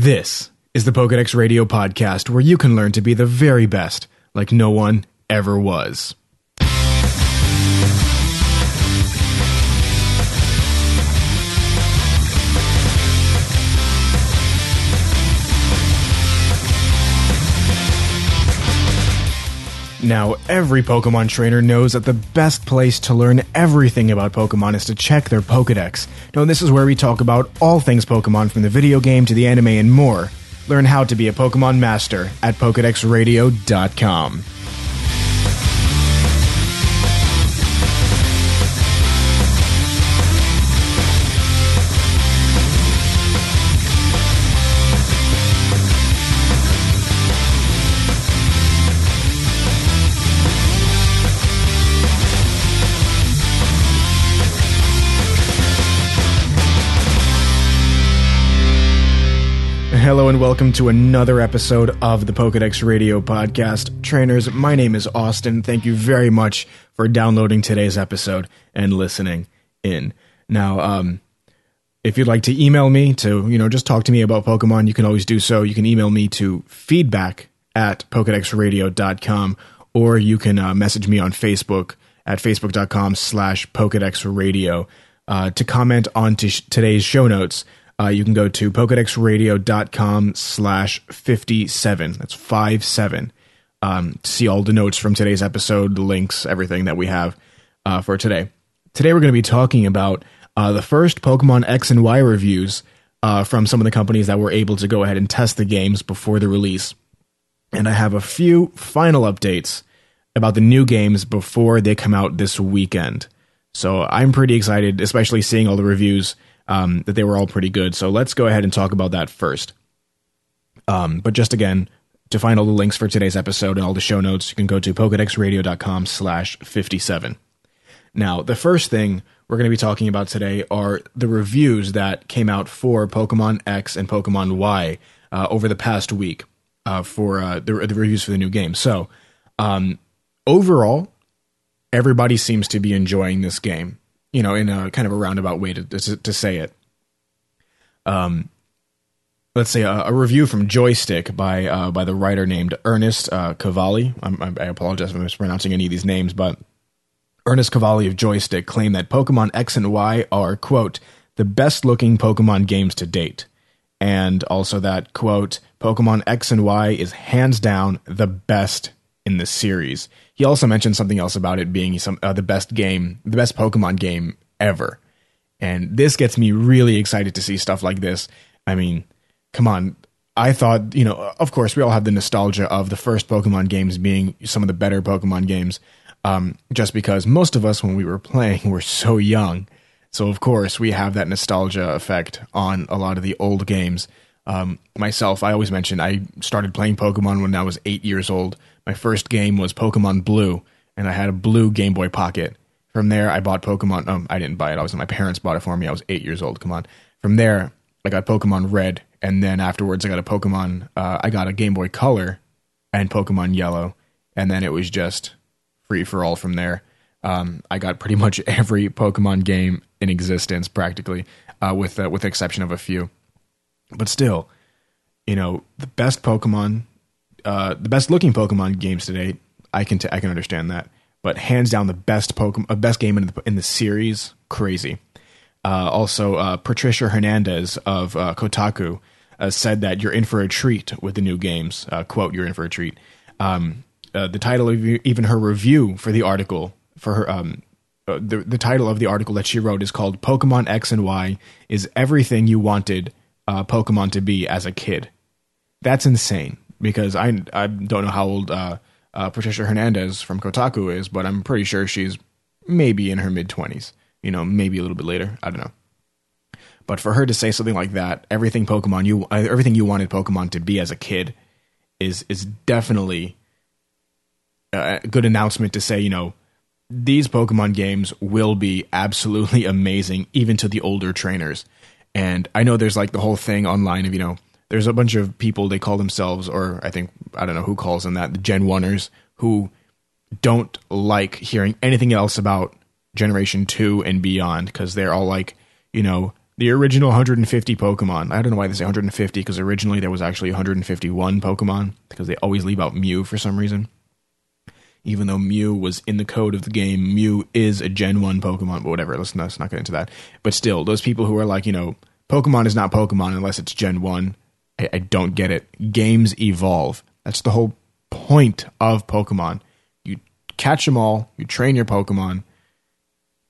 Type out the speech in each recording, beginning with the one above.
This is the Pokedex Radio podcast where you can learn to be the very best, like no one ever was. Now, every Pokemon trainer knows that the best place to learn everything about Pokemon is to check their Pokedex. Now, this is where we talk about all things Pokemon from the video game to the anime and more. Learn how to be a Pokemon master at PokedexRadio.com. Hello and welcome to another episode of the Pokedex Radio Podcast. Trainers, my name is Austin. Thank you very much for downloading today's episode and listening in. Now, um, if you'd like to email me to, you know, just talk to me about Pokemon, you can always do so. You can email me to feedback at pokedexradio.com or you can uh, message me on Facebook at facebook.com slash pokedexradio uh, to comment on t- today's show notes uh, you can go to pokedexradio.com slash 57. That's 57. Um, to see all the notes from today's episode, the links, everything that we have uh, for today. Today we're going to be talking about uh, the first Pokemon X and Y reviews uh, from some of the companies that were able to go ahead and test the games before the release. And I have a few final updates about the new games before they come out this weekend. So I'm pretty excited, especially seeing all the reviews um, that they were all pretty good. So let's go ahead and talk about that first. Um, but just again, to find all the links for today's episode and all the show notes, you can go to pokedexradio.com slash 57. Now, the first thing we're going to be talking about today are the reviews that came out for Pokemon X and Pokemon Y uh, over the past week uh, for uh, the, the, reviews for the new game. So, um, overall, everybody seems to be enjoying this game you know, in a kind of a roundabout way to to, to say it. Um, let's say a, a, review from Joystiq by uh, by the writer named Earnest uh, Cavalli. I'm, i apologize if I'm mispronouncing any of these names, but Earnest Cavalli of Joystiq claimed that Pokemon X and Y are quote the best looking Pokemon games to date, and also that quote Pokemon X and Y is hands down the best in the series. He also mentioned something else about it being some uh, the best game, the best Pokemon game ever. And this gets me really excited to see stuff like this. I mean, come on. I thought, you know, of course, we all have the nostalgia of the first Pokemon games being some of the better Pokemon games, um, just because most of us, when we were playing, were so young. So, of course, we have that nostalgia effect on a lot of the old games. Um, myself, I always mention I started playing Pokemon when I was eight years old. My first game was Pokemon Blue, and I had a blue Game Boy Pocket. From there, I bought Pokemon. Um, I didn't buy it. My parents bought it for me. I was eight years old. Come on. From there, I got Pokemon Red, and then afterwards, I got a Pokemon. Uh, I got a Game Boy Color and Pokemon Yellow, and then it was just free for all from there. Um, I got pretty much every Pokemon game in existence, practically, uh, with uh, with the exception of a few. But still, you know, the best Pokemon uh, the best looking Pokemon games to date. I can t- I can understand that, but hands down the best Pokemon, uh, best game in the in the series. Crazy. Uh, also, uh, Patricia Hernandez of uh, Kotaku uh, said that you're in for a treat with the new games. quote: "You're in for a treat." Um, the title of even her review for the article for her um, the the title of the article that she wrote is called "Pokemon X and Y is everything you wanted Pokemon to be as a kid." That's insane because I I don't know how old uh, uh, Patricia Hernandez from Kotaku is, but I'm pretty sure she's maybe in her mid twenties. You know, maybe a little bit later. I don't know. But for her to say something like that, everything Pokemon you uh, everything you wanted Pokemon to be as a kid is is definitely a good announcement to say, you know, these Pokemon games will be absolutely amazing even to the older trainers. And I know there's like the whole thing online of, you know, there's a bunch of people they call themselves, or I think I don't know who calls them that, the Gen Oneers, who don't like hearing anything else about Generation Two and beyond because they're all like, you know, the original 150 Pokemon. I don't know why they say 150 because originally there was actually 151 Pokemon because they always leave out Mew for some reason. Even though Mew was in the code of the game, Mew is a Gen 1 Pokemon, but whatever. Let's let's not get into that. But still, those people who are like, you know, Pokemon is not Pokemon unless it's Gen 1, I, I don't get it. Games evolve. That's the whole point of Pokemon. You catch them all, you train your Pokemon,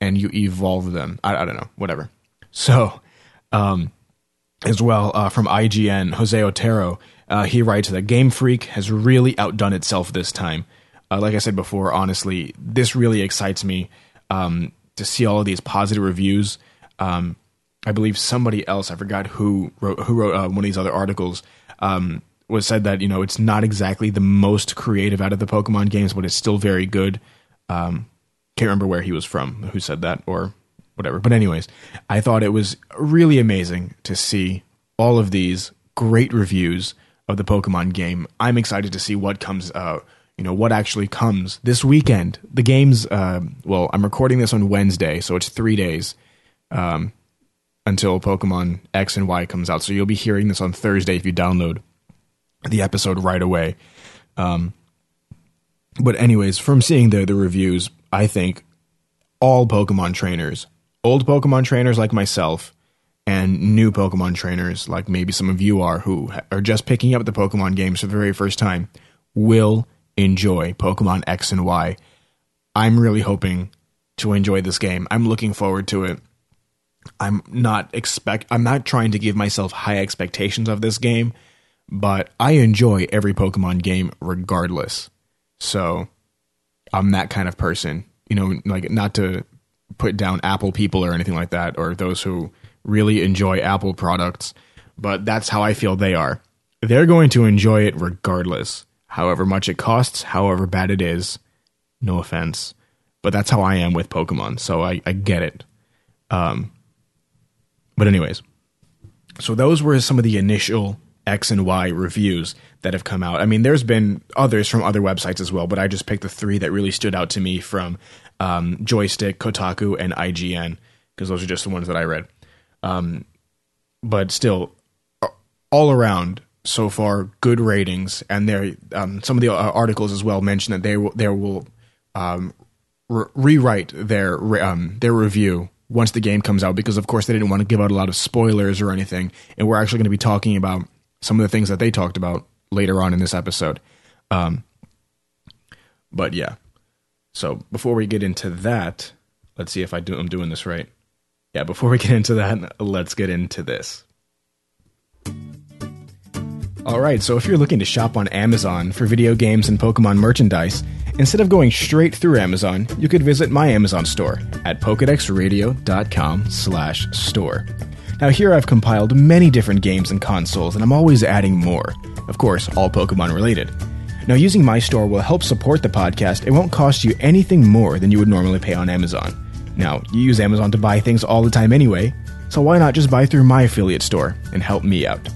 and you evolve them. I, I don't know, whatever. So, um, as well uh, from IGN, Jose Otero, uh, he writes that Game Freak has really outdone itself this time. Uh, like I said before, honestly, this really excites me um, to see all of these positive reviews. Um, I believe somebody else, I forgot who wrote, who wrote uh, one of these other articles, um, was said that you know it's not exactly the most creative out of the Pokemon games, but it's still very good. Um, can't remember where he was from, who said that, or whatever. But anyways, I thought it was really amazing to see all of these great reviews of the Pokemon game. I'm excited to see what comes uh you know what actually comes this weekend. The game's uh, well, I'm recording this on Wednesday, so it's 3 days um until Pokemon X and Y comes out. So you'll be hearing this on Thursday if you download the episode right away. Um but anyways, from seeing the the reviews, I think all Pokemon trainers old Pokemon trainers like myself and new Pokemon trainers like maybe some of you are who are just picking up the Pokemon games for the very first time will enjoy Pokemon X and Y. I'm really hoping to enjoy this game. I'm looking forward to it. I'm not expect I'm not trying to give myself high expectations of this game, but I enjoy every Pokemon game regardless. So, I'm that kind of person. You know, like not to put down Apple people or anything like that, or those who really enjoy Apple products, but that's how I feel they are. They're going to enjoy it regardless, however much it costs, however bad it is. No offense, but that's how I am with Pokemon, so I, I get it. Um, but, anyways, so those were some of the initial X and Y reviews that have come out. I mean, there's been others from other websites as well, but I just picked the three that really stood out to me from um, Joystiq, Kotaku, and IGN because those are just the ones that I read. Um, but still, all around so far, good ratings, and there um, some of the uh, articles as well mention that they will they will um, re- rewrite their um, their review once the game comes out because of course they didn't want to give out a lot of spoilers or anything, and we're actually going to be talking about some of the things that they talked about later on in this episode. Um, but yeah, so before we get into that, let's see if I do, I'm doing this right. Yeah, before we get into that, let's get into this. Alright, so if you're looking to shop on Amazon for video games and Pokemon merchandise, instead of going straight through Amazon, you could visit my Amazon store at pokedexradio.com slash store. Now here I've compiled many different games and consoles, and I'm always adding more. Of course, all Pokemon related. Now, using my store will help support the podcast. It won't cost you anything more than you would normally pay on Amazon. Now, you use Amazon to buy things all the time anyway, so why not just buy through my affiliate store and help me out?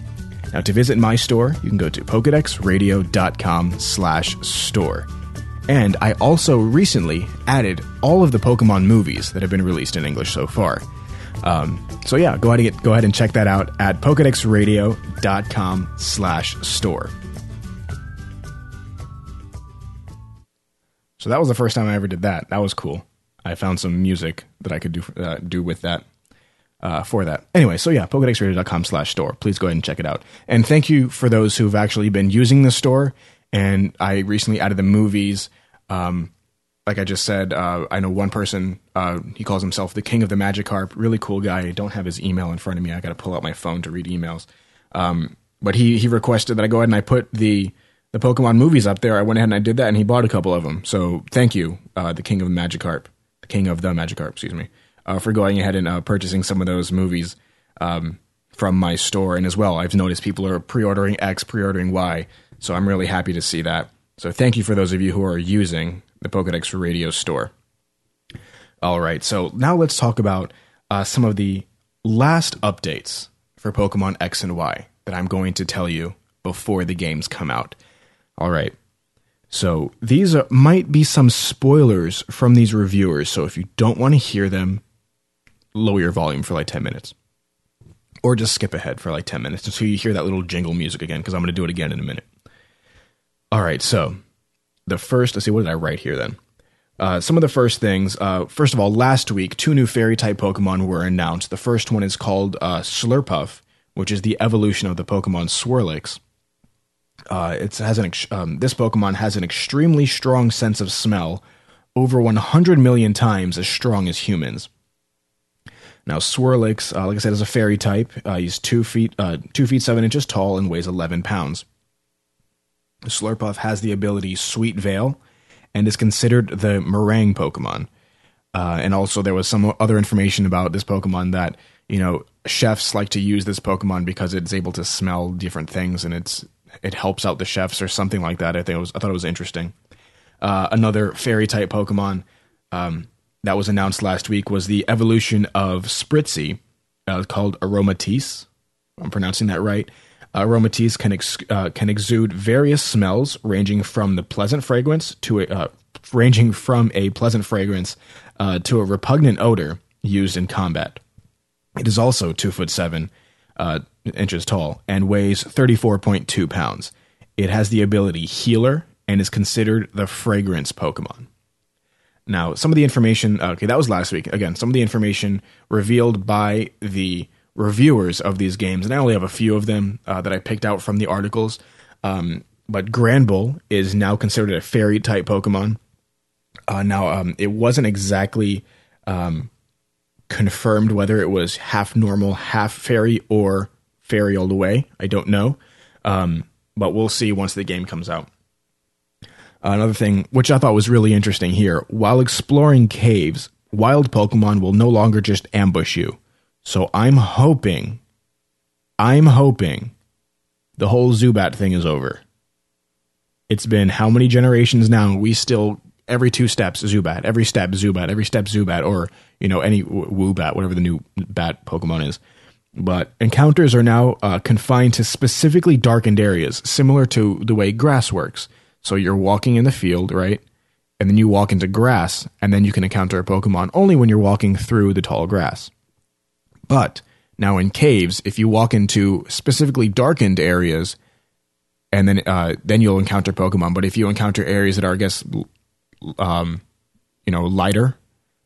Now, to visit my store, you can go to pokedexradio.com slash store. And I also recently added all of the Pokemon movies that have been released in English so far. Um, so yeah, go ahead and get, go ahead and check that out at pokedexradio.com slash store. So that was the first time I ever did that. That was cool. I found some music that I could do uh, do with that uh, for that. Anyway, so yeah, pokedexradio.com slash store. Please go ahead and check it out. And thank you for those who've actually been using the store. And I recently added the movies. Um, like I just said, uh, I know one person, uh, he calls himself the king of the Magikarp. Really cool guy. I don't have his email in front of me. I got to pull out my phone to read emails. Um, but he, he requested that I go ahead and I put the the Pokemon movies up there, I went ahead and I did that, and he bought a couple of them. So thank you, uh, the King of the Magikarp, the King of the Magikarp, excuse me, uh, for going ahead and uh, purchasing some of those movies um, from my store. And as well, I've noticed people are pre-ordering X, pre-ordering Y, so I'm really happy to see that. So thank you for those of you who are using the Pokedex for Radio store. All right, so now let's talk about uh, some of the last updates for Pokemon X and Y that I'm going to tell you before the games come out. All right. So these are, might be some spoilers from these reviewers. So if you don't want to hear them, lower your volume for like 10 minutes. or just skip ahead for like 10 minutes until you hear that little jingle music again, because I'm going to do it again in a minute. All right, so the first, let's see, what did I write here then? Uh, some of the first things, uh, first of all, last week, two new fairy type Pokemon were announced. The first one is called uh, Slurpuff, which is the evolution of the Pokemon Swirlix. Uh, it has an ex- um, this Pokemon has an extremely strong sense of smell, over 100 million times as strong as humans. Now, Swirlix, uh, like I said, is a fairy type. Uh, he's two feet, uh, two feet seven inches tall and weighs 11 pounds. Slurpuff has the ability Sweet Veil and is considered the meringue Pokemon. Uh, and also, there was some other information about this Pokemon that you know chefs like to use this Pokemon because it's able to smell different things and it's it helps out the chefs or something like that. I think it was I thought it was interesting. Uh, another fairy type Pokemon um, that was announced last week was the evolution of Spritzee, uh, called Aromatisse. I'm pronouncing that right. Aromatisse can ex- uh, can exude various smells, ranging from the pleasant fragrance to a, uh, ranging from a pleasant fragrance uh, to a repugnant odor used in combat. It is also two foot seven uh, inches tall and weighs thirty four point two pounds. It has the ability Healer and is considered the fragrance Pokemon. Now, some of the information, okay, that was last week. Again, some of the information revealed by the reviewers of these games, and I only have a few of them uh, that I picked out from the articles. Um, but Granbull is now considered a fairy type Pokemon. Uh, now, um, it wasn't exactly um, confirmed whether it was half normal, half fairy, or fairy all the way. I don't know. Um, but we'll see once the game comes out. Another thing, which I thought was really interesting here, while exploring caves, wild Pokemon will no longer just ambush you. So I'm hoping, I'm hoping the whole Zubat thing is over. It's been how many generations now? We still every two steps Zubat, every step Zubat, every step Zubat, or you know any Woobat, whatever the new bat Pokemon is. But encounters are now uh, confined to specifically darkened areas, similar to the way grass works. So you're walking in the field, right? And then you walk into grass, and then you can encounter a Pokemon only when you're walking through the tall grass. But now in caves, if you walk into specifically darkened areas, and then uh, then you'll encounter Pokemon. But if you encounter areas that are, I guess, um, you know, lighter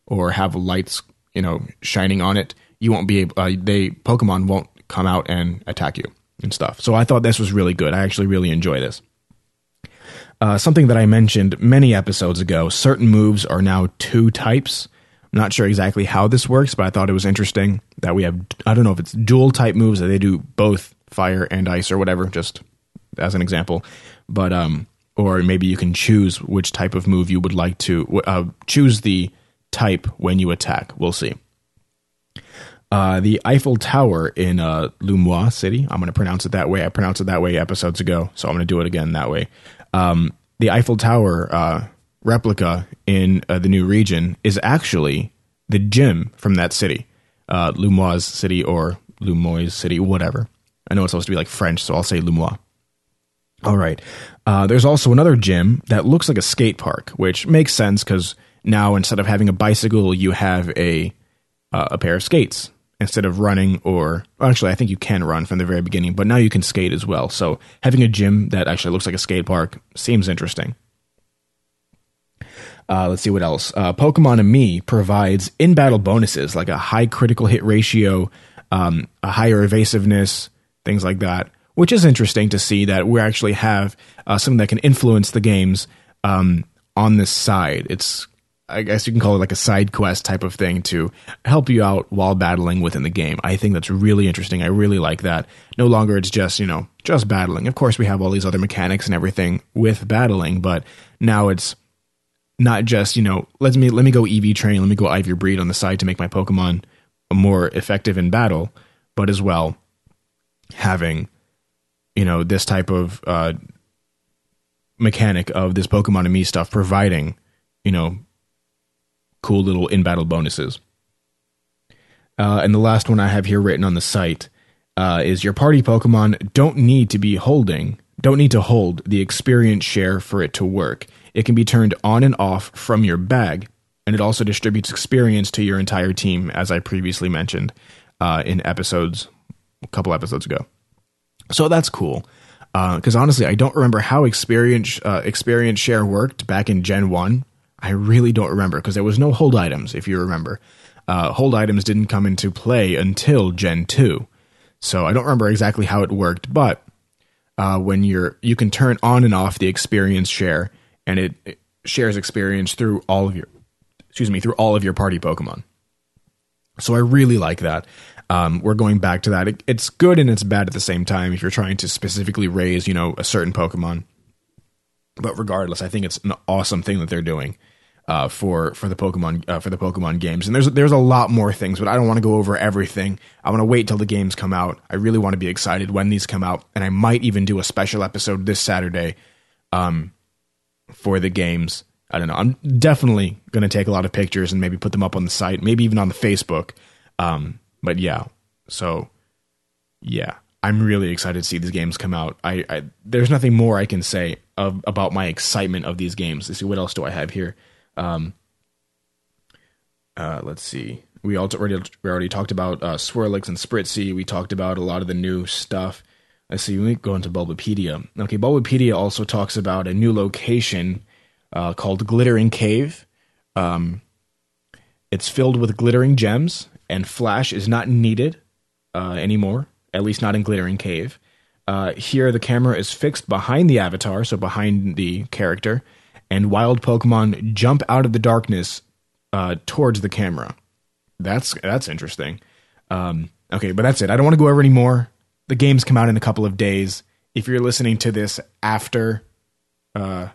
or have lights, you know, shining on it, you won't be able. Uh, they Pokemon won't come out and attack you and stuff. So I thought this was really good. I actually really enjoy this. Uh, something that I mentioned many episodes ago. Certain moves are now two types. I'm not sure exactly how this works, but I thought it was interesting that we have, I don't know if it's dual type moves that they do both fire and ice or whatever, just as an example. But, um, or maybe you can choose which type of move you would like to, uh, choose the type when you attack. We'll see. Uh, the Eiffel Tower in uh, Lumois City. I'm going to pronounce it that way. I pronounced it that way episodes ago, so I'm going to do it again that way. Um, the Eiffel Tower uh, replica in uh, the new region is actually the gym from that city, uh, Lumois City or Lumois City, whatever. I know it's supposed to be like French, so I'll say Lumois. All right. Uh, there's also another gym that looks like a skate park, which makes sense because now instead of having a bicycle, you have a uh, a pair of skates instead of running or actually I think you can run from the very beginning, but now you can skate as well. So having a gym that actually looks like a skate park seems interesting. Uh, let's see what else. Uh, Pokemon-Amie provides in battle bonuses like a high critical hit ratio, um, a higher evasiveness, things like that, which is interesting to see that we actually have uh, something that can influence the games um, on this side. It's I guess you can call it like a side quest type of thing to help you out while battling within the game. I think that's really interesting. I really like that. No longer it's just, you know, just battling. Of course, we have all these other mechanics and everything with battling, but now it's not just, you know, let me let me go EV train, let me go IV breed on the side to make my Pokemon more effective in battle, but as well having, you know, this type of uh mechanic of this Pokemon and me stuff providing, you know, cool little in battle bonuses. Uh, and the last one I have here written on the site uh, is your party Pokemon don't need to be holding, don't need to hold the experience share for it to work. It can be turned on and off from your bag, and it also distributes experience to your entire team, as I previously mentioned uh, in episodes a couple episodes ago. So that's cool. Because uh, honestly, I don't remember how experience uh, experience share worked back in Gen One. I really don't remember because there was no hold items. If you remember, uh, hold items didn't come into play until Gen Two. So I don't remember exactly how it worked, but uh, when you're you can turn on and off the experience share, and it, it shares experience through all of your excuse me through all of your party Pokemon. So I really like that. Um, we're going back to that. It, it's good and it's bad at the same time if you're trying to specifically raise, you know, a certain Pokemon. But regardless, I think it's an awesome thing that they're doing uh, for for the Pokemon uh, for the Pokemon games. And there's there's a lot more things, but I don't want to go over everything. I want to wait till the games come out. I really want to be excited when these come out, and I might even do a special episode this Saturday um, for the games. I don't know. I'm definitely going to take a lot of pictures and maybe put them up on the site, maybe even on the Facebook. Um, but yeah, so yeah, I'm really excited to see these games come out. I, I there's nothing more I can say of, about my excitement of these games. Let's see what else do I have here. Um, uh, let's see. We already we already talked about uh, Swirlix and Spritzee. We talked about a lot of the new stuff. Let's see. We go into Bulbapedia. Okay, Bulbapedia also talks about a new location uh, called Glittering Cave. Um, it's filled with glittering gems, and flash is not needed uh, anymore, at least not in Glittering Cave. Uh, here, the camera is fixed behind the avatar, so behind the character, and wild Pokemon jump out of the darkness uh, towards the camera. That's that's interesting. Um, okay, but that's it. I don't want to go over any more. The games come out in a couple of days. If you're listening to this after uh,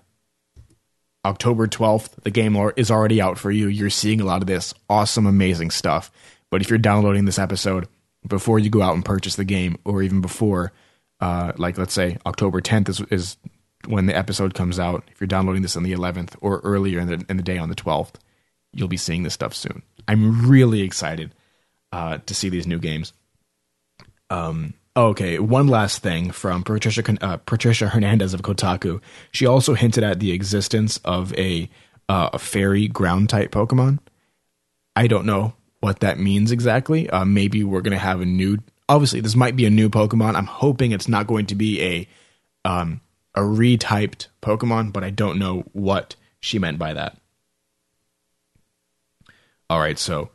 October 12th, the game is already out for you. You're seeing a lot of this awesome, amazing stuff. But if you're downloading this episode before you go out and purchase the game, or even before, uh, like let's say October 10th is, is when the episode comes out. If you're downloading this on the 11th or earlier in the in the day on the 12th, you'll be seeing this stuff soon. I'm really excited uh, to see these new games. Um, okay, one last thing from Patricia uh, Patricia Hernandez of Kotaku. She also hinted at the existence of a uh, a fairy ground type Pokemon. I don't know what that means exactly. Uh, maybe we're to have a new. Obviously, this might be a new Pokemon. I'm hoping it's not going to be a um, a retyped Pokemon, but I don't know what she meant by that. All right, so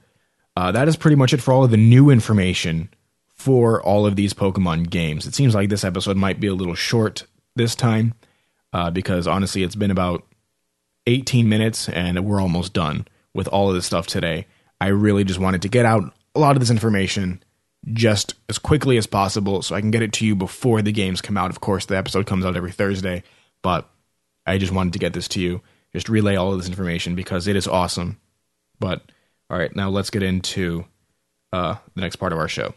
uh, that is pretty much it for all of the new information for all of these Pokemon games. It seems like this episode might be a little short this time uh, because honestly, it's been about 18 minutes and we're almost done with all of this stuff today. I really just wanted to get out a lot of this information just as quickly as possible so I can get it to you before the games come out. Of course, the episode comes out every Thursday, but I just wanted to get this to you, just relay all of this information because it is awesome. But all right, now let's get into uh, the next part of our show.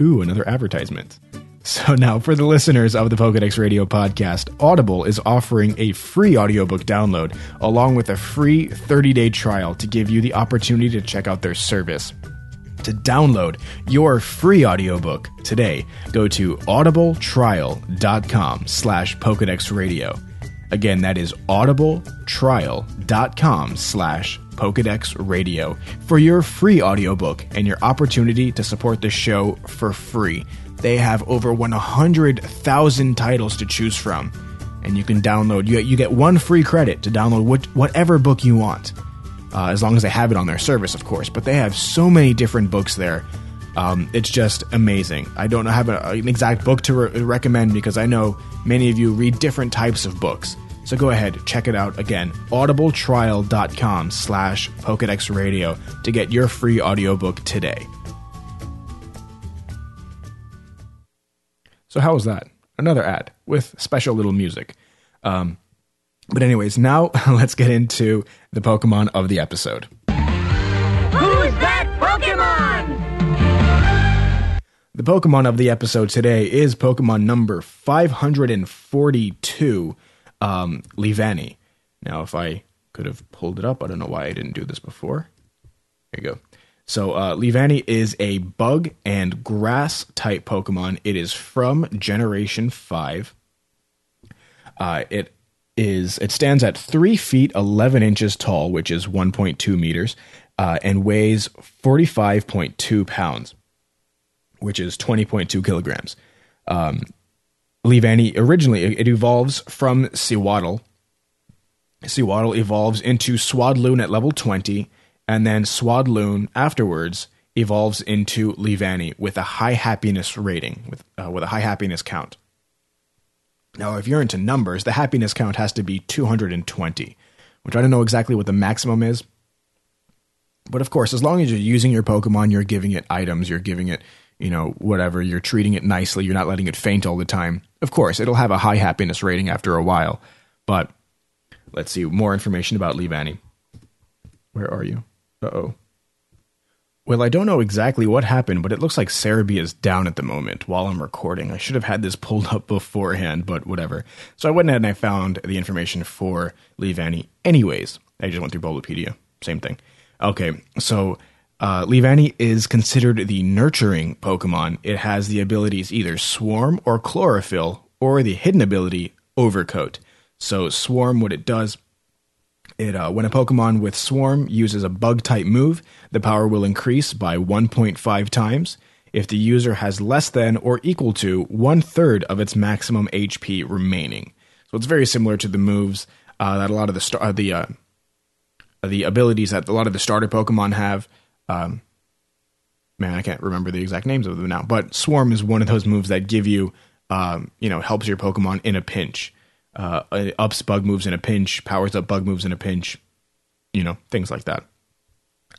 Ooh, another advertisement. So now, for the listeners of the Pokedex Radio podcast, Audible is offering a free audiobook download along with a free 30 day trial to give you the opportunity to check out their service. To download your free audiobook today, go to audibletrial.com slash Pokedex Radio. Again, that is audibletrial.com slash Pokedex Radio for your free audiobook and your opportunity to support the show for free. They have over 100,000 titles to choose from, and you can download. You, get one free credit to download what, whatever book you want, uh, as long as they have it on their service, of course. But they have so many different books there. Um, it's just amazing. I don't have a, an exact book to re- recommend because I know many of you read different types of books. So go ahead, check it out again, audibletrial.com slash Pokedex Radio to get your free audiobook today. So how was that? Another ad with special little music. Um, but anyways, now let's get into the Pokemon of the episode. Who's that Pokemon? The Pokemon of the episode today is Pokemon number 542, um, Leavanny. Now, if I could have pulled it up, I don't know why I didn't do this before. There you go. So uh, Leavanny is a bug and grass type Pokemon. It is from Generation Five. Uh, it is it stands at three feet eleven inches tall, which is one point two meters, uh, and weighs forty five point two pounds. which is 20.2 kilograms. Um, Leavanny originally it evolves from Sewaddle. Sewaddle evolves into Swadloon at level 20, and then Swadloon afterwards evolves into Leavanny with a high happiness rating, with uh, with a high happiness count. Now, if you're into numbers, the happiness count has to be 220, which I don't know exactly what the maximum is. But of course, as long as you're using your Pokemon, you're giving it items, you're giving it, you know, whatever, you're treating it nicely, you're not letting it faint all the time. Of course, it'll have a high happiness rating after a while. But let's see more information about Leavanny. Where are you? Uh oh. Well, I don't know exactly what happened, but it looks like Serebii is down at the moment while I'm recording. I should have had this pulled up beforehand, but whatever. So I went ahead and I found the information for Leavanny. Anyways, I just went through Bulbapedia. Same thing. Okay, so uh, Leavanny is considered the nurturing Pokemon. It has the abilities either Swarm or Chlorophyll, or the hidden ability Overcoat. So Swarm, what it does it, uh, when a Pokemon with Swarm uses a bug type move, the power will increase by 1.5 times if the user has less than or equal to one third of its maximum HP remaining. So it's very similar to the moves uh, that a lot of the star- uh, the uh, the abilities that a lot of the starter Pokemon have. Um, man, I can't remember the exact names of them now, but Swarm is one of those moves that give you, um, you know, helps your Pokemon in a pinch uh, ups bug moves in a pinch, powers up bug moves in a pinch, you know, things like that.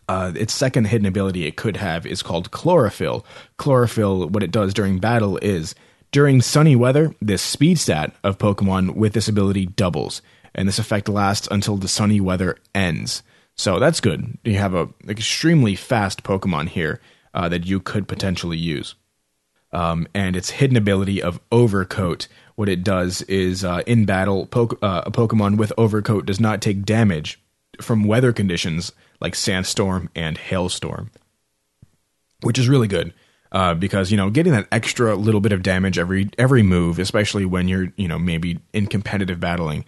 Uh, its second hidden ability it could have is called Chlorophyll. Chlorophyll, what it does during battle is during sunny weather, the speed stat of Pokemon with this ability doubles, and this effect lasts until the sunny weather ends. So that's good. You have a extremely fast Pokemon here uh, that you could potentially use. Um, and its hidden ability of Overcoat what it does is uh, in battle, po- uh, a Pokemon with Overcoat does not take damage from weather conditions like sandstorm and hailstorm, which is really good. Uh, because you know getting that extra little bit of damage every every move, especially when you're you know maybe in competitive battling,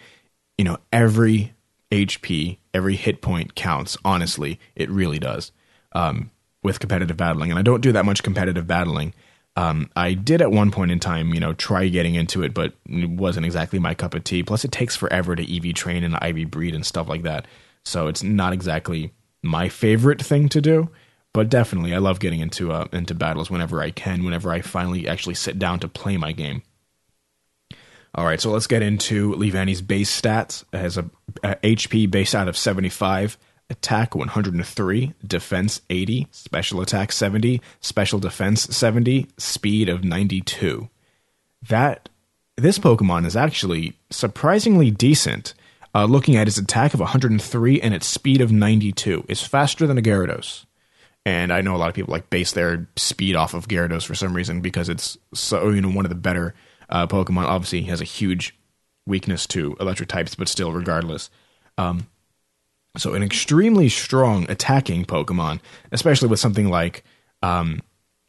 you know every HP, every hit point counts. Honestly, it really does um, with competitive battling, and I don't do that much competitive battling. Um, I did at one point in time, you know, try getting into it, but it wasn't exactly my cup of tea. Plus, it takes forever to EV train and IV breed and stuff like that. So it's not exactly my favorite thing to do. But definitely, I love getting into uh, into battles whenever I can. Whenever I finally actually sit down to play my game. All right, so let's get into Leavanny's base stats. It has a, a HP base out of 75, attack 103, defense 80, special attack 70, special defense 70, speed of 92. That this Pokemon is actually surprisingly decent. Uh, looking at its attack of 103 and its speed of 92, it's faster than a Gyarados. And I know a lot of people like base their speed off of Gyarados for some reason because it's so you know one of the better uh, Pokemon. Obviously, he has a huge weakness to electric types, but still, regardless. Um, so an extremely strong attacking Pokemon, especially with something like um,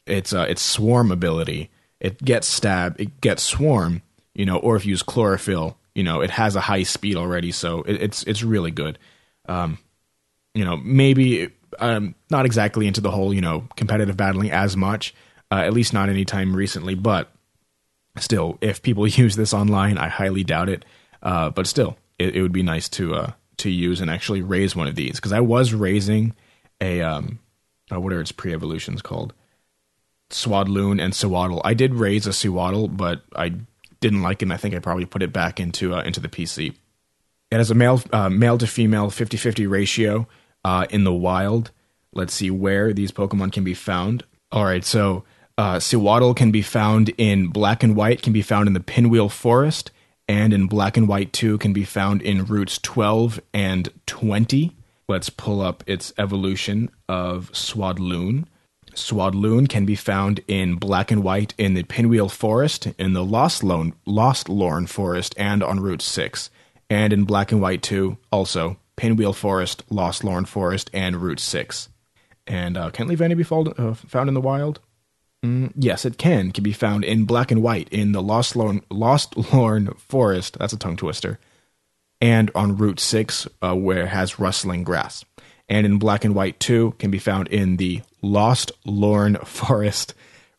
its uh, its swarm ability. It gets stab, it gets swarm, you know, or if you use chlorophyll, you know, it has a high speed already, so it, it's it's really good. Um, you know, maybe i um, not exactly into the whole you know competitive battling as much, uh, at least not anytime recently, but still, if people use this online, I highly doubt it. Uh, but still, it, it would be nice to uh, to use and actually raise one of these because I was raising a um, uh, what are its pre-evolutions called? Swadloon and Sewaddle. I did raise a Sewaddle, but I didn't like it. and I think I probably put it back into uh, into the PC. It has a male uh, male to female 50-50 ratio uh, in the wild. Let's see where these Pokemon can be found. All right, so uh, can be found in black and white, can be found in the Pinwheel Forest, and in black and white 2 can be found in routes 12 and 20. Let's pull up its evolution of Swadloon. Swadloon can be found in black and white in the Pinwheel Forest, in the Lost, Lone, Lostlorn Forest, and on Route 6. And in black and white 2, also Pinwheel Forest, Lost Lorn Forest, and Route 6. And uh, can Leavanny be found, uh, found in the wild? Mm, yes, it can. Can be found in black and white in the Lost Lorn, Lost Lorn Forest. That's a tongue twister. And on Route 6, uh, where it has rustling grass. And in black and white too, can be found in the Lost Lorn Forest,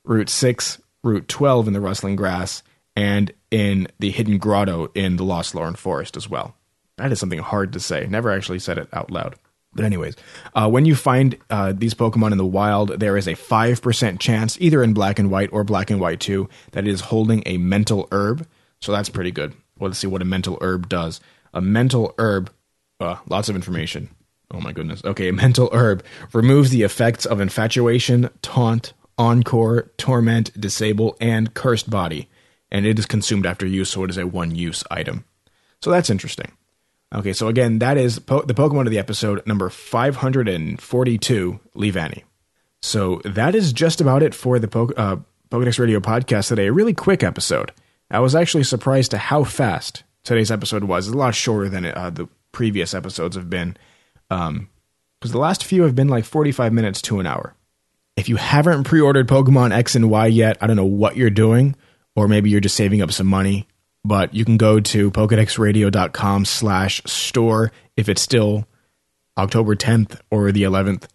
Route 6, Route 12 in the Rustling Grass, and in the Hidden Grotto in the Lost Lorn Forest as well. That is something hard to say. Never actually said it out loud. But anyways, uh, when you find uh, these Pokemon in the wild, there is a five percent chance, either in Black and White or Black and White Two, that it is holding a mental herb. So that's pretty good. Well, let's see what a mental herb does. A mental herb, uh, lots of information. Oh my goodness. Okay, a mental herb removes the effects of infatuation, taunt, encore, torment, disable, and cursed body, and it is consumed after use, so it is a one-use item. So that's interesting. Okay, so again, that is po- the Pokemon of the episode number 542, Leavanny. So that is just about it for the po- uh, Pokedex Radio podcast today. A really quick episode. I was actually surprised to how fast today's episode was. It's a lot shorter than uh, the previous episodes have been. Um, because the last few have been like 45 minutes to an hour. If you haven't pre ordered Pokemon X and Y yet, I don't know what you're doing, or maybe you're just saving up some money but you can go to pokedexradio.com slash store if it's still October 10th or the 11th,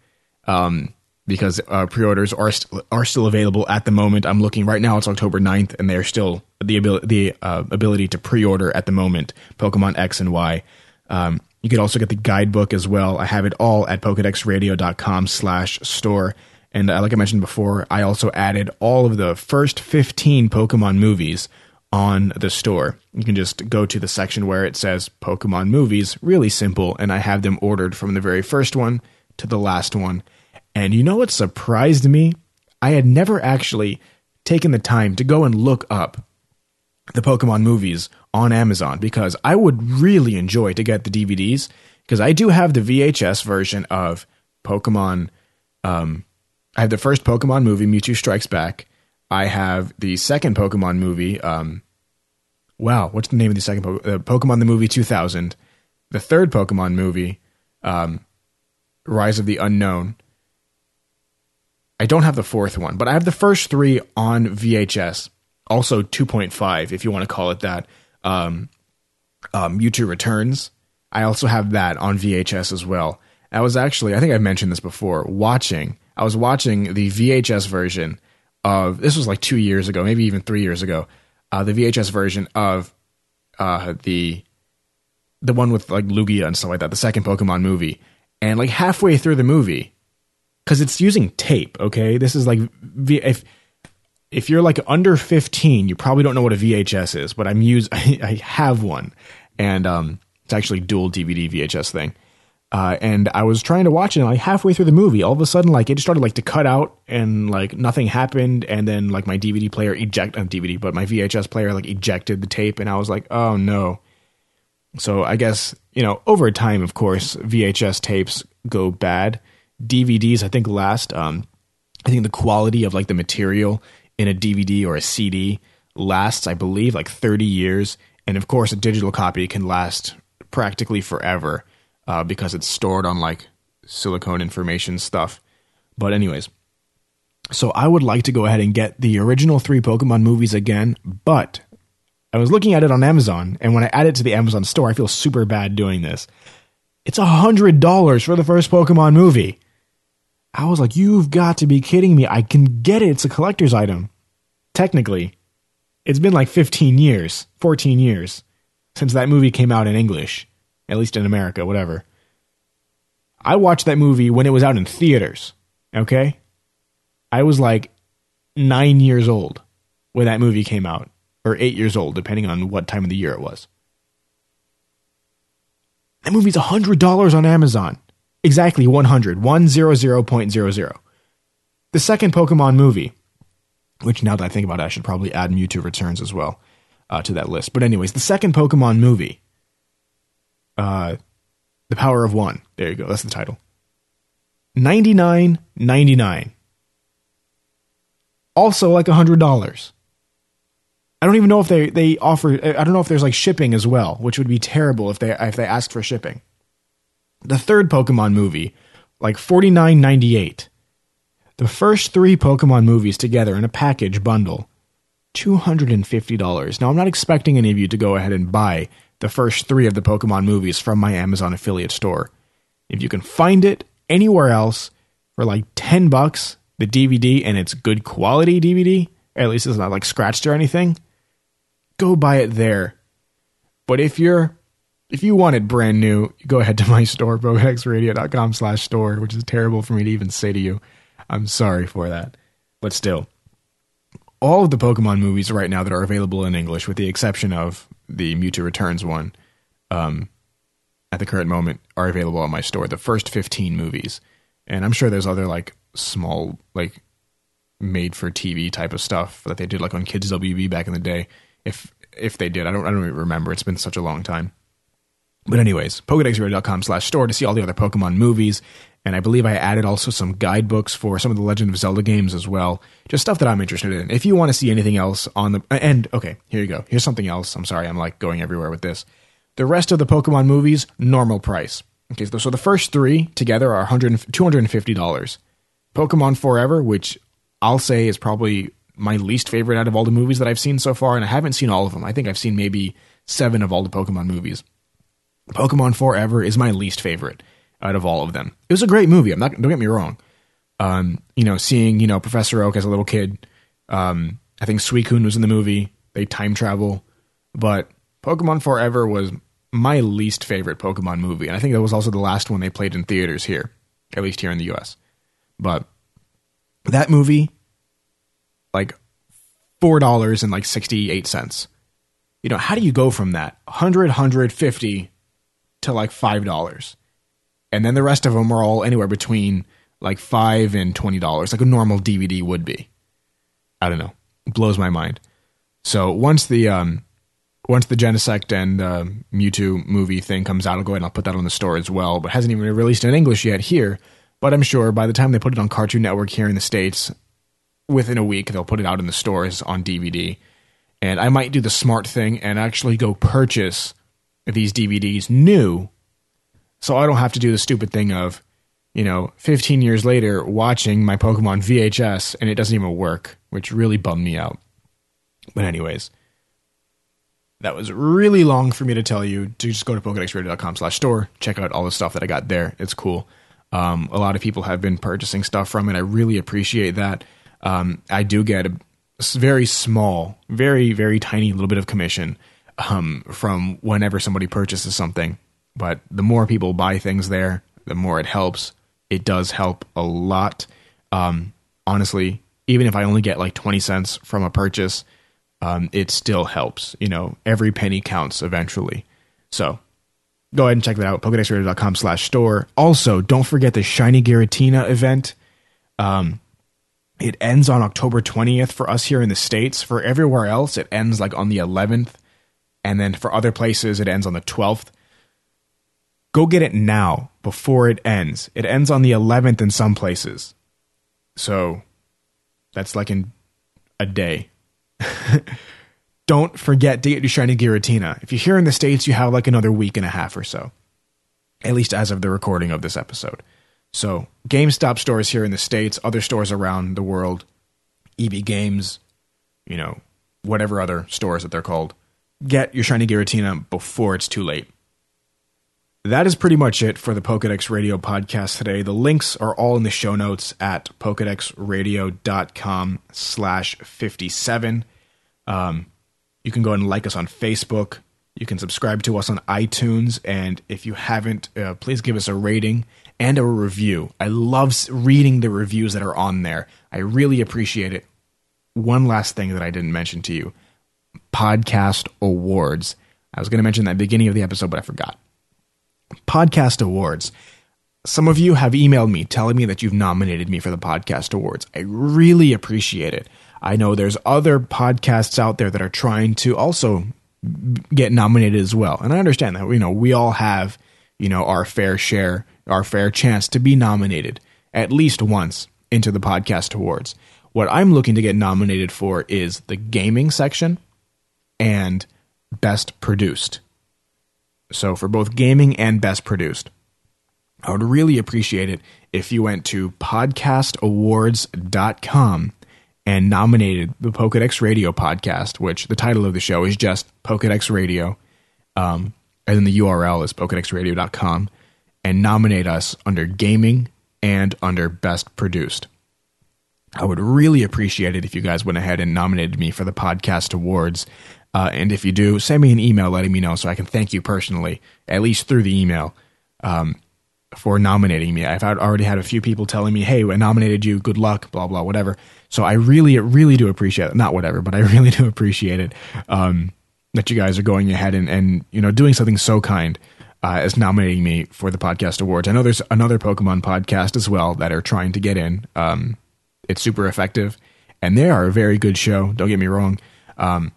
um, because uh, pre-orders are st- are still available at the moment. I'm looking right now; it's October 9th, and they're still the ability the uh, ability to pre-order at the moment. Pokemon X and Y. Um, you could also get the guidebook as well. I have it all at pokedexradio.com slash store. And uh, like I mentioned before, I also added all of the first 15 Pokemon movies on the store. You can just go to the section where it says Pokemon movies, really simple, and I have them ordered from the very first one to the last one. And you know what surprised me? I had never actually taken the time to go and look up the Pokemon movies on Amazon because I would really enjoy to get the DVDs because I do have the VHS version of Pokemon. Um, I have the first Pokemon movie, Mewtwo Strikes Back. I have the second Pokemon movie, um, wow, what's the name of the second Pokemon? Uh, Pokemon the movie 2000, the third Pokemon movie, um, Rise of the Unknown. I don't have the fourth one, but I have the first three on VHS. Also 2.5, if you want to call it that. Um, um, Mewtwo Returns. I also have that on VHS as well. I was actually, I think I mentioned this before, watching. I was watching the VHS version of this was like two years ago, maybe even three years ago uh, the VHS version of uh, the the one with like Lugia and stuff like that, the second Pokemon movie, and like halfway through the movie, because it's using tape. Okay, this is like if if you're like under 15, you probably don't know what a VHS is, but I'm use I have one, and um, it's actually dual DVD VHS thing. Uh, and I was trying to watch it, and like halfway through the movie, all of a sudden, like it started like to cut out, and like nothing happened, and then like my DVD player eject, not DVD, but my VHS player like ejected the tape, and I was like, oh no. So I guess you know, over time, of course, VHS tapes go bad. DVDs, I think, last. Um, I think the quality of like the material in a DVD or a CD lasts, I believe, like 30 years, and of course, a digital copy can last practically forever uh, because it's stored on like silicone information stuff. But anyways, so I would like to go ahead and get the original three Pokemon movies again, but I was looking at it on Amazon, and when I add it to the Amazon store, I feel super bad doing this. It's a hundred dollars for the first Pokemon movie. I was like, you've got to be kidding me. I can get it. It's a collector's item. Technically, it's been like 15 years, 14 years since that movie came out in English at least in America, whatever. I watched that movie when it was out in theaters. Okay? I was like nine years old when that movie came out, or eight years old, depending on what time of the year it was. That movie's $100 on Amazon. Exactly 100, 100.00. The second Pokemon movie, which now that I think about it, I should probably add Mewtwo Returns as well uh, to that list. But, anyways, the second Pokemon movie uh, The Power of One. There you go. That's the title. Ninety nine ninety nine. Also like a hundred dollars. I don't even know if they they offer. I don't know if there's like shipping as well, which would be terrible if they if they asked for shipping. The third Pokemon movie, like forty nine ninety eight. The first three Pokemon movies together in a package bundle, two hundred and fifty dollars. Now I'm not expecting any of you to go ahead and buy the first three of the Pokemon movies from my Amazon affiliate store. If you can find it anywhere else for like 10 bucks, the DVD and it's good quality DVD, at least it's not like scratched or anything, go buy it there. But if you're if you want it brand new, go ahead to my store, pokedexradio.com slash store, which is terrible for me to even say to you. I'm sorry for that. But still, all of the Pokemon movies right now that are available in English, with the exception of the Mewtwo Returns one, um, at the current moment, are available on my store. The first 15 movies. And I'm sure there's other like small, like made for TV type of stuff that they did like on Kids WB back in the day. If if they did, I don't I don't even remember. It's been such a long time. But anyways, PokedexRadio.com slash store to see all the other Pokemon movies. And I believe I added also some guidebooks for some of the Legend of Zelda games as well. Just stuff that I'm interested in. If you want to see anything else on the and okay, here you go. Here's something else. I'm sorry, I'm like going everywhere with this. The rest of the Pokemon movies, normal price. Okay, so the first three together are $250. Pokemon Forever, which I'll say is probably my least favorite out of all the movies that I've seen so far, and I haven't seen all of them. I think I've seen maybe seven of all the Pokemon movies. Pokemon Forever is my least favorite out of all of them. It was a great movie. I'm not. Don't get me wrong. Um, you know, seeing you know Professor Oak as a little kid. Um, I think Suicune was in the movie. They time travel, but Pokemon Forever was my least favorite Pokemon movie, and I think that was also the last one they played in theaters here, at least here in the U.S. But that movie, like four dollars and like sixty eight cents. You know, how do you go from that 100, 150 to like five dollars? And then the rest of them are all anywhere between like five and twenty dollars, like a normal DVD would be. I don't know, it blows my mind. So once the um, once the Genesect and uh, Mewtwo movie thing comes out, I'll go ahead and I'll put that on the store as well. But hasn't even been released in English yet here. But I'm sure by the time they put it on Cartoon Network here in the states, within a week they'll put it out in the stores on DVD. And I might do the smart thing and actually go purchase these DVDs new so I don't have to do the stupid thing of, you know, 15 years later watching my Pokemon VHS and it doesn't even work, which really bummed me out. But anyways, that was really long for me to tell you to just go to pokedexradio.com slash store, check out all the stuff that I got there. It's cool. Um, a lot of people have been purchasing stuff from it. I really appreciate that. Um, I do get a very small, very, very tiny little bit of commission um, from whenever somebody purchases something. But the more people buy things there, the more it helps. It does help a lot. Um, honestly, even if I only get like 20 cents from a purchase, um, it still helps. You know, every penny counts eventually. So go ahead and check that out. Pokedexradio.com slash store. Also, don't forget the Shiny Giratina event. Um, it ends on October 20th for us here in the States. For everywhere else, it ends like on the 11th. And then for other places, it ends on the 12th. Go get it now before it ends. It ends on the 11th in some places. So that's like in a day. Don't forget to get your shiny Giratina. If you're here in the States, you have like another week and a half or so. At least as of the recording of this episode. So, GameStop stores here in the States, other stores around the world, EB Games, you know, whatever other stores that they're called. Get your shiny Giratina before it's too late that is pretty much it for the Pokedex Radio podcast today. The links are all in the show notes at pokedexradio.com slash 57. Um, you can go and like us on Facebook. You can subscribe to us on iTunes. And if you haven't, uh, please give us a rating and a review. I love reading the reviews that are on there. I really appreciate it. One last thing that I didn't mention to you podcast awards. I was going to mention that beginning of the episode, but I forgot podcast awards. Some of you have emailed me telling me that you've nominated me for the podcast awards. I really appreciate it. I know there's other podcasts out there that are trying to also get nominated as well. And I understand that, you know, we all have, you know, our fair share, our fair chance to be nominated at least once into the podcast awards. What I'm looking to get nominated for is the gaming section and best produced. So for both gaming and best produced. I would really appreciate it if you went to podcastawards.com and nominated the Pokedex Radio podcast, which the title of the show is just Pokedex Radio. Um, and then the URL is pokedexradio.com and nominate us under gaming and under best produced. I would really appreciate it if you guys went ahead and nominated me for the podcast awards. Uh, and if you do, send me an email letting me know so I can thank you personally, at least through the email, um, for nominating me. I've already had a few people telling me, hey, I nominated you, good luck, blah, blah, whatever. So I really, really do appreciate it. Not whatever, but I really do appreciate it um, that you guys are going ahead and, and you know doing something so kind uh, as nominating me for the podcast awards. I know there's another Pokemon podcast as well that are trying to get in. Um, it's super effective, and they are a very good show. Don't get me wrong. Um,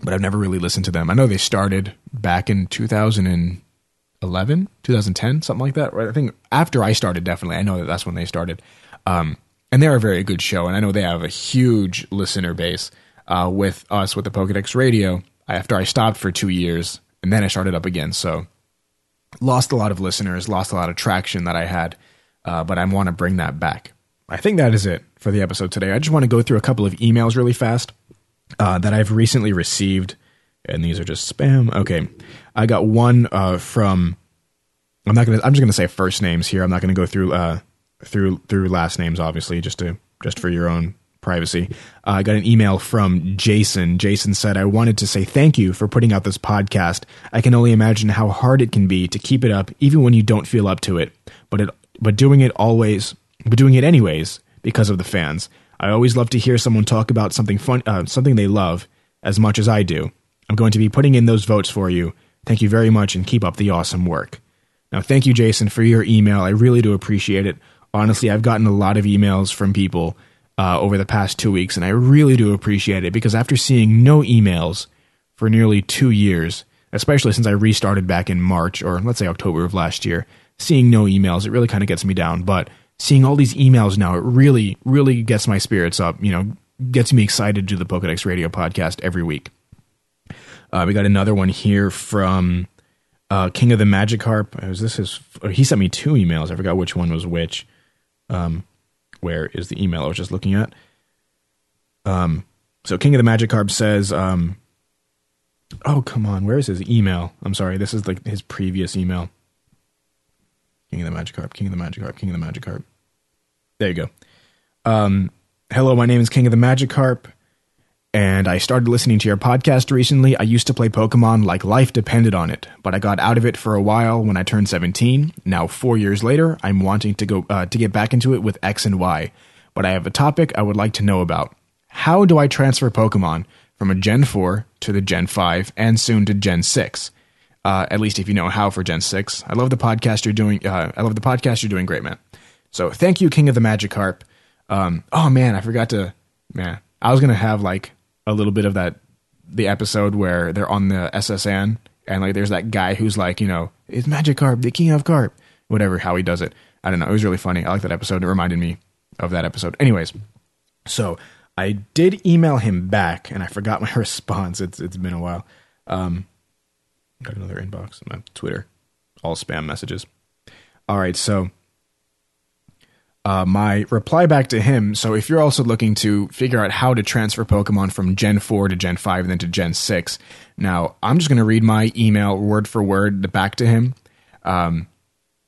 but I've never really listened to them. I know they started back in 2011, 2010, something like that. Right? I think after I started, definitely. I know that that's when they started. Um, and they're a very good show, and I know they have a huge listener base uh, with us with the Pokedex Radio. After I stopped for two years, and then I started up again, so lost a lot of listeners, lost a lot of traction that I had, uh, but I want to bring that back. I think that is it for the episode today. I just want to go through a couple of emails really fast uh, that I've recently received, and these are just spam. Okay, I got one uh, from. I'm not gonna. I'm just gonna say first names here. I'm not gonna go through uh, through through last names, obviously, just to just for your own privacy. Uh, I got an email from Jason. Jason said, I wanted to say thank you for putting out this podcast. I can only imagine how hard it can be to keep it up, even when you don't feel up to it. But it, but doing it always, but doing it anyways because of the fans. I always love to hear someone talk about something fun, uh, something they love as much as I do. I'm going to be putting in those votes for you. Thank you very much and keep up the awesome work. Now, thank you, Jason, for your email. I really do appreciate it. Honestly, I've gotten a lot of emails from people uh, over the past two weeks, and I really do appreciate it because after seeing no emails for nearly two years, especially since I restarted back in March or let's say October of last year, seeing no emails, it really kind of gets me down. But seeing all these emails now, it really, really gets my spirits up. You know, gets me excited to do the Pokedex Radio podcast every week. Uh, we got another one here from uh, King of the Magikarp. Was this his? He sent me two emails. I forgot which one was which. Um, where is the email I was just looking at? Um, so King of the Magikarp says, um, "Oh come on, where is his email? I'm sorry, this is like his previous email." King of the Magikarp, King of the Magikarp, King of the Magikarp. There you go. Um, hello, my name is King of the Magikarp, and I started listening to your podcast recently. I used to play Pokemon like life depended on it, but I got out of it for a while when I turned 17. Now, four years later, I'm wanting to go uh, to get back into it with X and Y. But I have a topic I would like to know about. How do I transfer Pokemon from a Gen 4 to the Gen 5 and soon to Gen 6? Uh, at least if you know how for Gen 6. I love the podcast you're doing. Uh, I love the podcast you're doing. Great, man. So thank you, King of the Magikarp. Um, oh man, I forgot to. Man, I was gonna have like a little bit of that the episode where they're on the S.S. Anne and like there's that guy who's like, you know, it's Magikarp, the king of carp, whatever, how he does it. I don't know. It was really funny. I like that episode. It reminded me of that episode. Anyways, so I did email him back and I forgot my response. It's it's been a while. Um, got another inbox on my Twitter, all spam messages. All right, so uh, my reply back to him. So if you're also looking to figure out how to transfer Pokemon from Gen 4 to Gen 5 and then to Gen 6, now I'm just going to read my email word for word back to him. Um,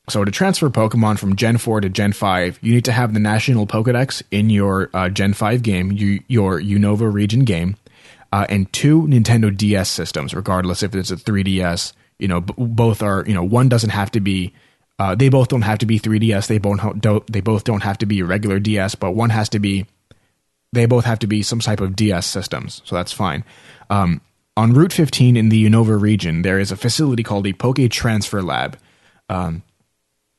so to transfer Pokemon from Gen 4 to Gen 5, you need to have the National Pokedex in your uh, Gen 5 game, you, your Unova region game, uh, and two Nintendo DS systems, regardless if it's a 3DS. You know, b- both are, you know, one doesn't have to be uh, they both don't have to be 3DS. They both don't. They both don't have to be regular DS, but one has to be. They both have to be some type of DS systems, so that's fine. Um, on Route 15 in the Unova region, there is a facility called the Poke Transfer Lab. Um,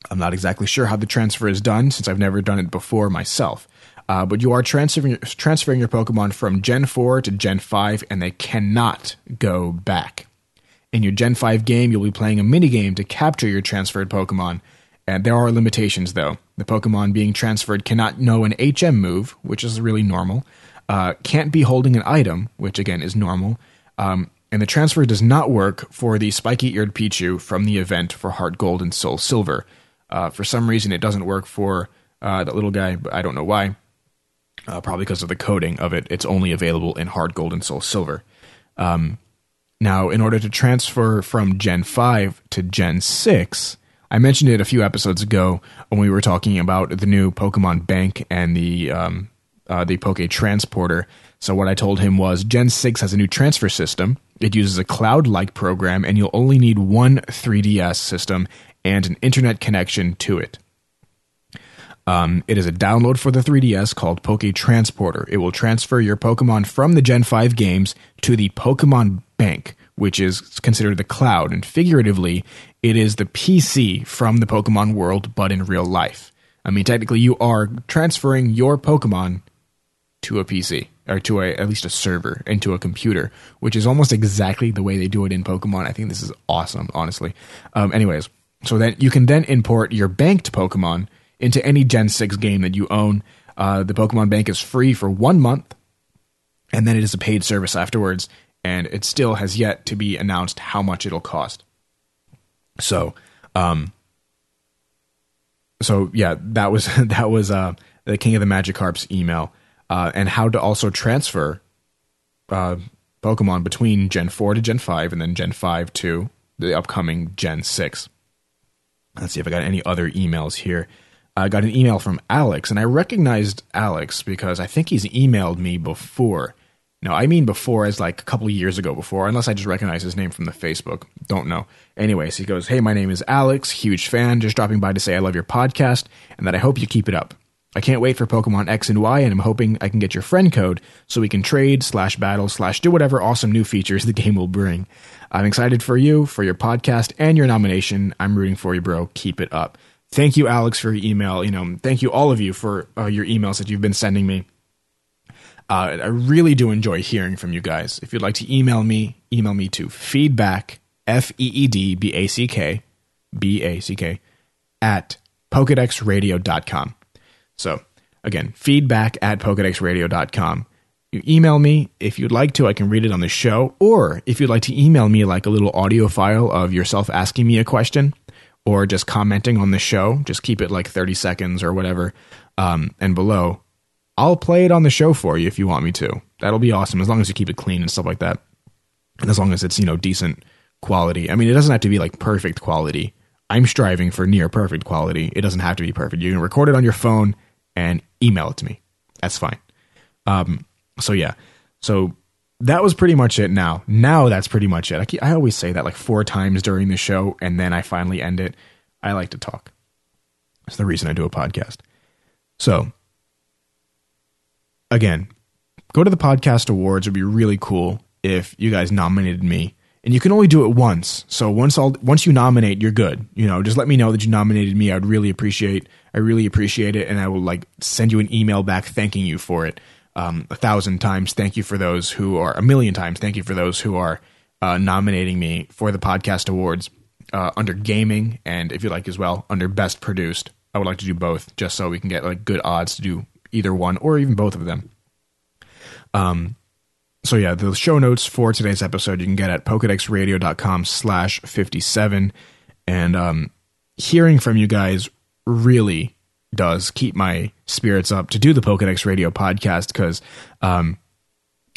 I'm not exactly sure how the transfer is done since I've never done it before myself. Uh, but you are transferring transferring your Pokemon from Gen 4 to Gen 5, and they cannot go back. In your Gen 5 game, you'll be playing a minigame to capture your transferred Pokemon. And there are limitations, though. The Pokemon being transferred cannot know an HM move, which is really normal, uh, can't be holding an item, which again is normal, um, and the transfer does not work for the spiky eared Pichu from the event for Heart Gold and Soul Silver. Uh, for some reason, it doesn't work for uh, that little guy, but I don't know why. Uh, probably because of the coding of it. It's only available in Heart Gold and Soul Silver. Um, now, in order to transfer from Gen 5 to Gen 6, I mentioned it a few episodes ago when we were talking about the new Pokemon Bank and the um, uh, the Poke Transporter. So what I told him was Gen 6 has a new transfer system. It uses a cloud-like program, and you'll only need one 3DS system and an internet connection to it. Um, it is a download for the 3DS called Poke Transporter. It will transfer your Pokemon from the Gen 5 games to the Pokemon Bank, which is considered the cloud, and figuratively, it is the PC from the Pokemon world, but in real life. I mean, technically, you are transferring your Pokemon to a PC or to a, at least a server into a computer, which is almost exactly the way they do it in Pokemon. I think this is awesome, honestly. Um, anyways, so that you can then import your banked Pokemon into any Gen 6 game that you own. Uh, the Pokemon Bank is free for one month, and then it is a paid service afterwards, and it still has yet to be announced how much it'll cost. So, um, so yeah, that was that was uh, the King of the Magikarp's email, uh, and how to also transfer uh, Pokemon between Gen 4 to Gen 5, and then Gen 5 to the upcoming Gen 6. Let's see if I got any other emails here. I got an email from Alex, and I recognized Alex because I think he's emailed me before. No, I mean before as like a couple years ago before, unless I just recognize his name from the Facebook. Don't know. Anyways, he goes, Hey, my name is Alex, huge fan, just dropping by to say I love your podcast and that I hope you keep it up. I can't wait for Pokemon X and Y, and I'm hoping I can get your friend code so we can trade, slash battle, slash do whatever awesome new features the game will bring. I'm excited for you, for your podcast, and your nomination. I'm rooting for you, bro. Keep it up. Thank you, Alex, for your email. You know, thank you all of you for uh, your emails that you've been sending me. Uh, I really do enjoy hearing from you guys. If you'd like to email me, email me to feedback, F E E D B A C K, B A C K, at pokedexradio.com. So, again, feedback at pokedexradio.com. You email me if you'd like to, I can read it on the show. Or if you'd like to email me like a little audio file of yourself asking me a question or just commenting on the show, just keep it like 30 seconds or whatever um, and below. I'll play it on the show for you if you want me to. That'll be awesome as long as you keep it clean and stuff like that. And as long as it's, you know, decent quality. I mean, it doesn't have to be like perfect quality. I'm striving for near perfect quality. It doesn't have to be perfect. You can record it on your phone and email it to me. That's fine. Um, so yeah. So that was pretty much it now. Now that's pretty much it. I, keep, I always say that like four times during the show and then I finally end it. I like to talk. That's the reason I do a podcast. So again, go to the podcast awards. It would be really cool if you guys nominated me. And you can only do it once. So once all once you nominate, you're good. You know, just let me know that you nominated me. I'd really appreciate I really appreciate it and I will like send you an email back thanking you for it. Um, a thousand times thank you for those who are a million times thank you for those who are uh, nominating me for the podcast awards uh, under gaming and if you like as well under best produced i would like to do both just so we can get like good odds to do either one or even both of them. Um, so yeah, the show notes for today's episode you can get at pokedexradio.com slash 57. And um, hearing from you guys really does keep my spirits up to do the Pokedex Radio podcast because um,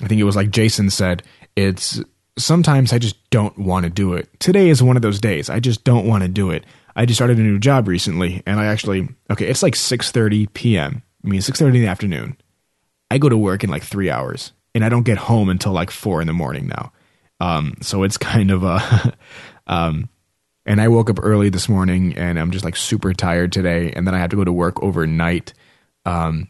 I think it was like Jason said, it's sometimes I just don't want to do it. Today is one of those days. I just don't want to do it. I just started a new job recently and I actually okay, it's like 6:30 p.m. I mean, six thirty in the afternoon. I go to work in like three hours, and I don't get home until like four in the morning now. Um, so it's kind of a, um, and I woke up early this morning, and I'm just like super tired today, and then I have to go to work overnight. Um,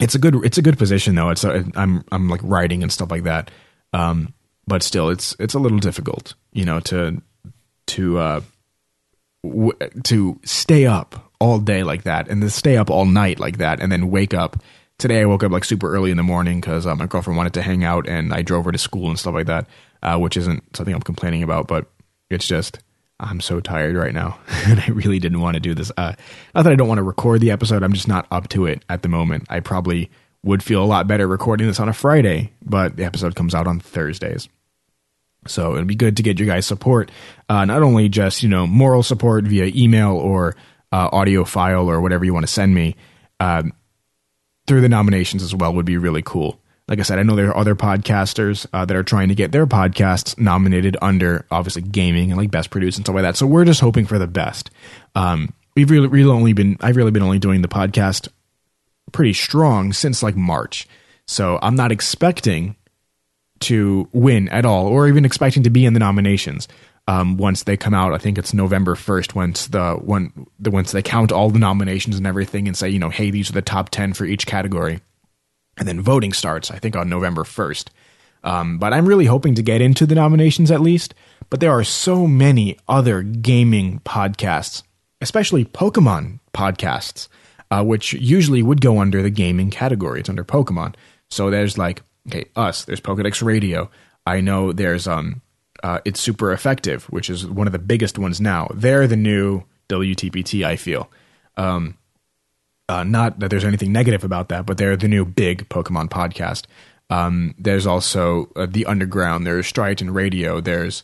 it's a good, it's a good position though. It's a, I'm I'm like writing and stuff like that. Um, but still, it's it's a little difficult, you know, to to uh, w- to stay up all day like that and then stay up all night like that and then wake up. Today I woke up like super early in the morning because uh, my girlfriend wanted to hang out and I drove her to school and stuff like that, uh, which isn't something I'm complaining about, but it's just I'm so tired right now and I really didn't want to do this. Uh, not that I don't want to record the episode, I'm just not up to it at the moment. I probably would feel a lot better recording this on a Friday, but the episode comes out on Thursdays. So it'd be good to get your guys' support, uh, not only just you know moral support via email or uh, audio file or whatever you want to send me uh, through the nominations as well would be really cool. Like I said, I know there are other podcasters uh, that are trying to get their podcasts nominated under obviously gaming and like best produced and stuff like that. So we're just hoping for the best. Um, we've really, really only been I've really been only doing the podcast pretty strong since like March. So I'm not expecting to win at all, or even expecting to be in the nominations. Um, once they come out, I think it's November first. Once the one the once they count all the nominations and everything, and say, you know, hey, these are the top ten for each category, and then voting starts. I think on November first. Um, but I'm really hoping to get into the nominations at least. But there are so many other gaming podcasts, especially Pokemon podcasts, uh, which usually would go under the gaming category. It's under Pokemon. So there's like, okay, us, there's Pokedex Radio. I know there's, um, uh, it's super effective, which is one of the biggest ones now. They're the new WTPT, I feel. Um, uh, not that there's anything negative about that, but they're the new big Pokemon podcast. Um, there's also uh, the Underground. There's Striaton Radio. There's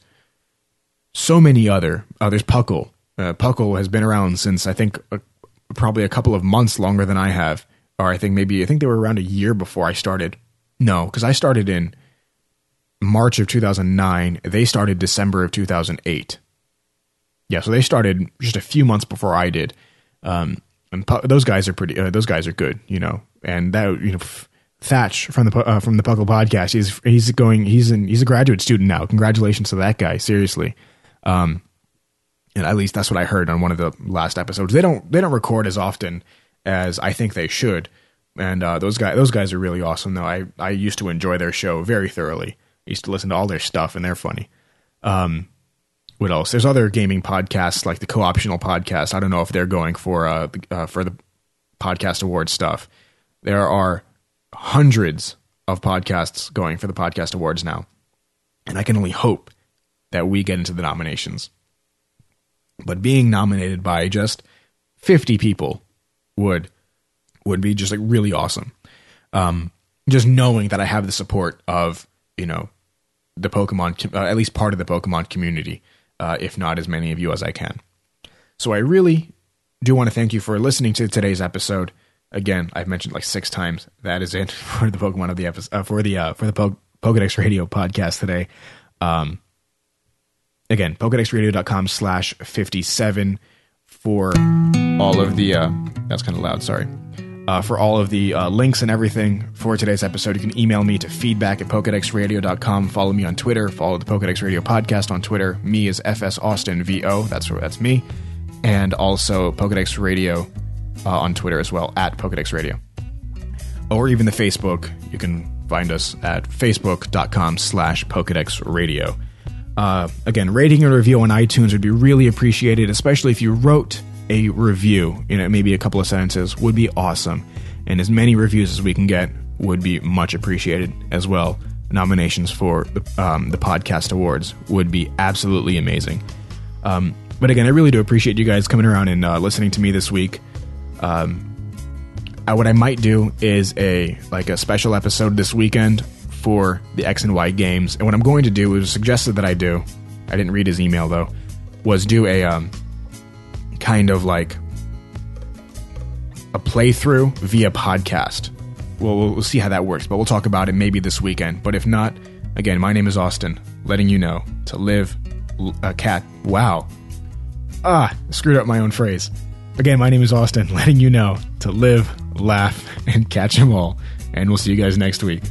so many other. Uh, there's Puckle. Uh, Puckle has been around since I think uh, probably a couple of months longer than I have, or I think maybe I think they were around a year before I started. No, because I started in March of 2009. They started December of 2008. Yeah, so they started just a few months before I did. Um, and pu- those guys are pretty. Uh, those guys are good, you know. And that you know, f- Thatch from the uh, from the Puckle podcast. He's he's going. He's in. He's a graduate student now. Congratulations to that guy. Seriously. Um, and at least that's what I heard on one of the last episodes. They don't they don't record as often as I think they should. And uh, those guys those guys are really awesome though. I I used to enjoy their show very thoroughly. I used to listen to all their stuff and they're funny. Um, what else? There's other gaming podcasts like the Co-optional podcast. I don't know if they're going for uh, uh for the podcast award stuff. There are hundreds of podcasts going for the podcast awards now. And I can only hope that we get into the nominations. But being nominated by just 50 people would would be just like really awesome. Um, just knowing that I have the support of, you know, the Pokemon, uh, at least part of the Pokemon community, uh, if not as many of you as I can. So I really do want to thank you for listening to today's episode. Again, I've mentioned like six times. That is it for the Pokemon of the episode uh, for the uh, for the po- Pokedex Radio podcast today. Um, again, PokedexRadio.com slash fifty seven for all of the. Uh, that's kind of loud. Sorry. Uh, for all of the uh, links and everything for today's episode, you can email me to feedback at PokedexRadio.com. Follow me on Twitter. Follow the Pokedex Radio podcast on Twitter. Me is FS Austin VO. That's that's me. And also Pokedex Radio uh, on Twitter as well at Pokedex Radio, or even the Facebook. You can find us at facebook.com slash Pokedex Radio. Uh, again, rating and review on iTunes would be really appreciated, especially if you wrote a review, you know, maybe a couple of sentences would be awesome. And as many reviews as we can get would be much appreciated as well. Nominations for the, um, the podcast awards would be absolutely amazing. Um, but again, I really do appreciate you guys coming around and uh, listening to me this week. Um, uh, what I might do is a like a special episode this weekend for the X and Y games. And what I'm going to do is suggested that I do. I didn't read his email though. Was do a um, kind of like a playthrough via podcast. Well, we'll see how that works, but we'll talk about it maybe this weekend. But if not, again, my name is Austin, letting you know to live a cat. Wow. Ah, screwed up my own phrase. Again, my name is Austin, letting you know to live, laugh, and catch them all. And we'll see you guys next week.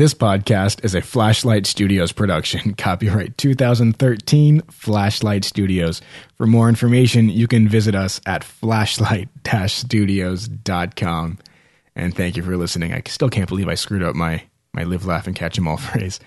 This podcast is a Flashlight Studios production. Copyright 2013 Flashlight Studios. For more information, you can visit us at flashlight-studios.com. And thank you for listening. I still can't believe I screwed up my, my live, laugh, and catch 'em all phrase.